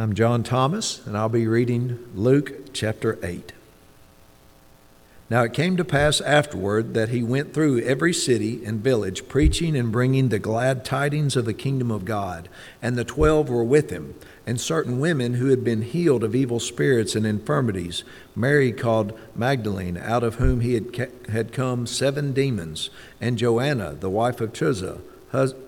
I'm John Thomas, and I'll be reading Luke chapter 8. Now it came to pass afterward that he went through every city and village, preaching and bringing the glad tidings of the kingdom of God. And the twelve were with him, and certain women who had been healed of evil spirits and infirmities, Mary called Magdalene, out of whom he had, had come seven demons, and Joanna, the wife of Chuza,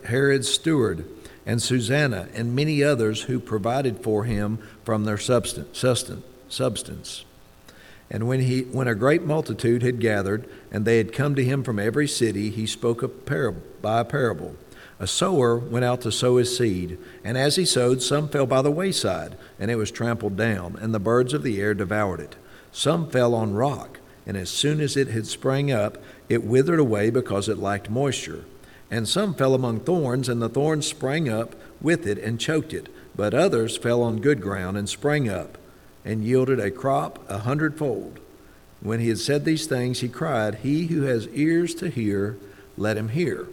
Herod's steward and Susanna, and many others who provided for him from their substance. And when, he, when a great multitude had gathered, and they had come to him from every city, he spoke a parable, by a parable. A sower went out to sow his seed, and as he sowed, some fell by the wayside, and it was trampled down, and the birds of the air devoured it. Some fell on rock, and as soon as it had sprang up, it withered away because it lacked moisture. And some fell among thorns, and the thorns sprang up with it and choked it. But others fell on good ground and sprang up and yielded a crop a hundredfold. When he had said these things, he cried, He who has ears to hear, let him hear.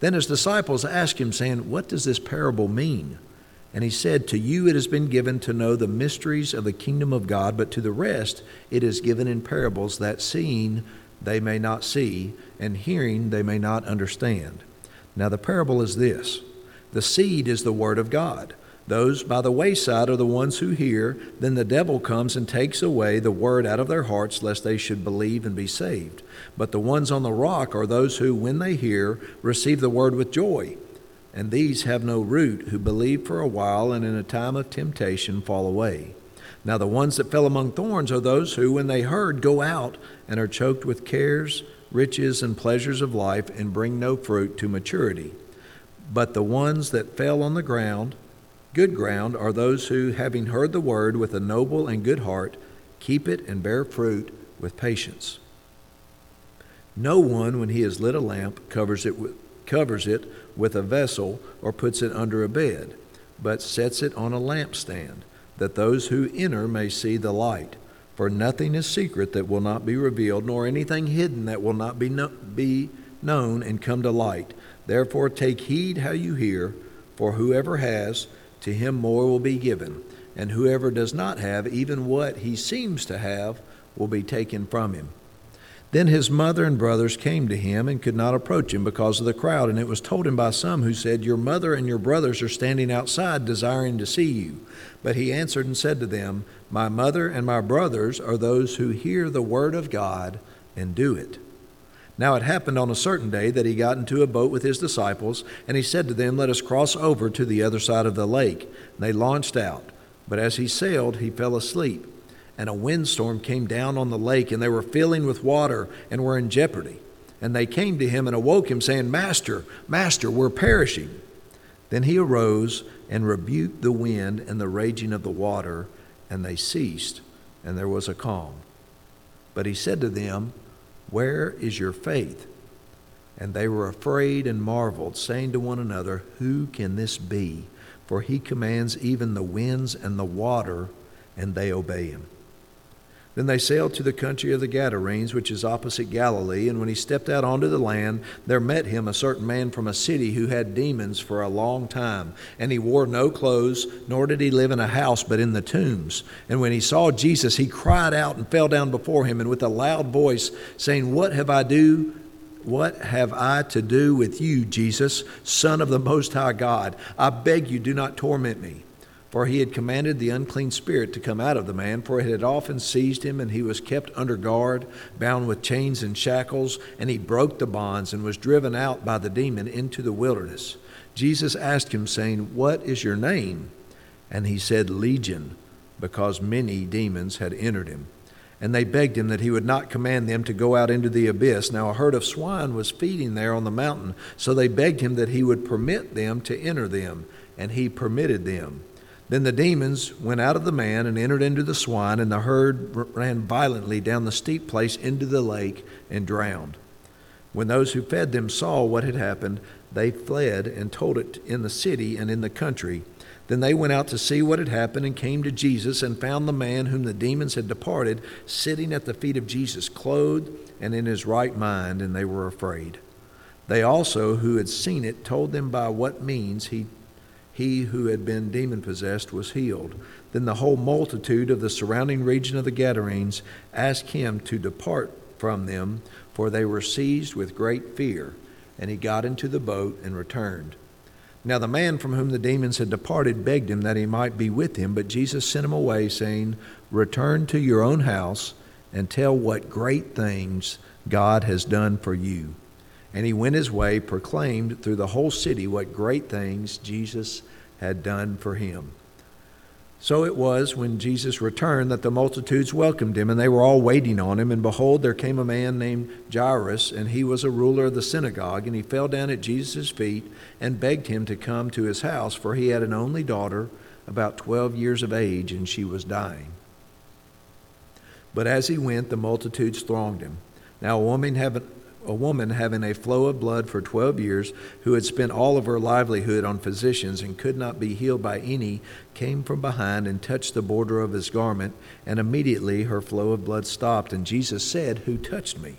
Then his disciples asked him, saying, What does this parable mean? And he said, To you it has been given to know the mysteries of the kingdom of God, but to the rest it is given in parables, that seeing they may not see, and hearing they may not understand. Now, the parable is this the seed is the word of God. Those by the wayside are the ones who hear. Then the devil comes and takes away the word out of their hearts, lest they should believe and be saved. But the ones on the rock are those who, when they hear, receive the word with joy. And these have no root, who believe for a while, and in a time of temptation fall away. Now, the ones that fell among thorns are those who, when they heard, go out and are choked with cares, riches, and pleasures of life, and bring no fruit to maturity. But the ones that fell on the ground, good ground, are those who, having heard the word with a noble and good heart, keep it and bear fruit with patience. No one, when he has lit a lamp, covers it with, covers it with a vessel or puts it under a bed, but sets it on a lampstand that those who enter may see the light. For nothing is secret that will not be revealed, nor anything hidden that will not be, no, be known and come to light. Therefore, take heed how you hear, for whoever has, to him more will be given, and whoever does not have, even what he seems to have, will be taken from him. Then his mother and brothers came to him and could not approach him because of the crowd. And it was told him by some who said, Your mother and your brothers are standing outside desiring to see you. But he answered and said to them, My mother and my brothers are those who hear the word of God and do it. Now it happened on a certain day that he got into a boat with his disciples, and he said to them, Let us cross over to the other side of the lake. And they launched out. But as he sailed, he fell asleep and a windstorm came down on the lake, and they were filling with water and were in jeopardy. And they came to him and awoke him, saying, Master, Master, we're perishing. Then he arose and rebuked the wind and the raging of the water, and they ceased, and there was a calm. But he said to them, Where is your faith? And they were afraid and marveled, saying to one another, Who can this be? For he commands even the winds and the water, and they obey him. Then they sailed to the country of the Gadarenes, which is opposite Galilee. And when he stepped out onto the land, there met him a certain man from a city who had demons for a long time. And he wore no clothes, nor did he live in a house, but in the tombs. And when he saw Jesus, he cried out and fell down before him, and with a loud voice, saying, What have I do? What have I to do with you, Jesus, Son of the Most High God? I beg you, do not torment me. For he had commanded the unclean spirit to come out of the man, for it had often seized him, and he was kept under guard, bound with chains and shackles, and he broke the bonds and was driven out by the demon into the wilderness. Jesus asked him, saying, What is your name? And he said, Legion, because many demons had entered him. And they begged him that he would not command them to go out into the abyss. Now a herd of swine was feeding there on the mountain, so they begged him that he would permit them to enter them, and he permitted them. Then the demons went out of the man and entered into the swine, and the herd ran violently down the steep place into the lake and drowned. When those who fed them saw what had happened, they fled and told it in the city and in the country. Then they went out to see what had happened and came to Jesus and found the man whom the demons had departed sitting at the feet of Jesus, clothed and in his right mind, and they were afraid. They also, who had seen it, told them by what means he he who had been demon possessed was healed. Then the whole multitude of the surrounding region of the Gadarenes asked him to depart from them, for they were seized with great fear. And he got into the boat and returned. Now the man from whom the demons had departed begged him that he might be with him, but Jesus sent him away, saying, Return to your own house and tell what great things God has done for you. And he went his way, proclaimed through the whole city what great things Jesus had done for him. So it was when Jesus returned that the multitudes welcomed him, and they were all waiting on him. And behold, there came a man named Jairus, and he was a ruler of the synagogue. And he fell down at Jesus' feet and begged him to come to his house, for he had an only daughter, about twelve years of age, and she was dying. But as he went, the multitudes thronged him. Now, a woman having a woman having a flow of blood for 12 years, who had spent all of her livelihood on physicians and could not be healed by any, came from behind and touched the border of his garment, and immediately her flow of blood stopped. And Jesus said, Who touched me?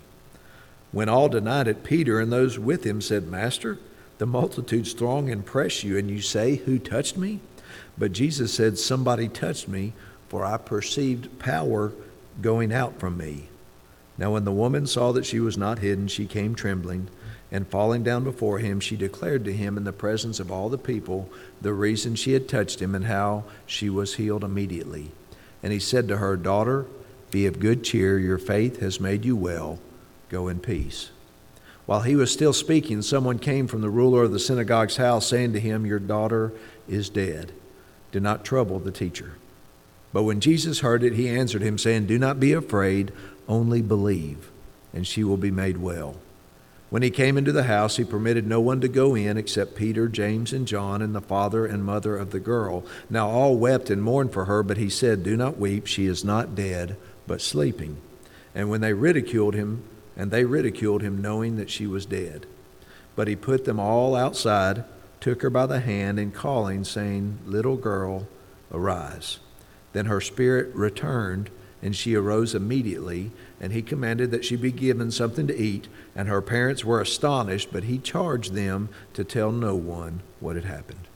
When all denied it, Peter and those with him said, Master, the multitudes throng and press you, and you say, Who touched me? But Jesus said, Somebody touched me, for I perceived power going out from me. Now, when the woman saw that she was not hidden, she came trembling, and falling down before him, she declared to him in the presence of all the people the reason she had touched him and how she was healed immediately. And he said to her, Daughter, be of good cheer, your faith has made you well. Go in peace. While he was still speaking, someone came from the ruler of the synagogue's house, saying to him, Your daughter is dead. Do not trouble the teacher. But when Jesus heard it, he answered him, saying, Do not be afraid only believe, and she will be made well. When he came into the house, he permitted no one to go in except Peter, James, and John, and the father and mother of the girl. Now all wept and mourned for her, but he said, Do not weep, she is not dead, but sleeping. And when they ridiculed him, and they ridiculed him, knowing that she was dead. But he put them all outside, took her by the hand, and calling, saying, Little girl, arise. Then her spirit returned and she arose immediately, and he commanded that she be given something to eat. And her parents were astonished, but he charged them to tell no one what had happened.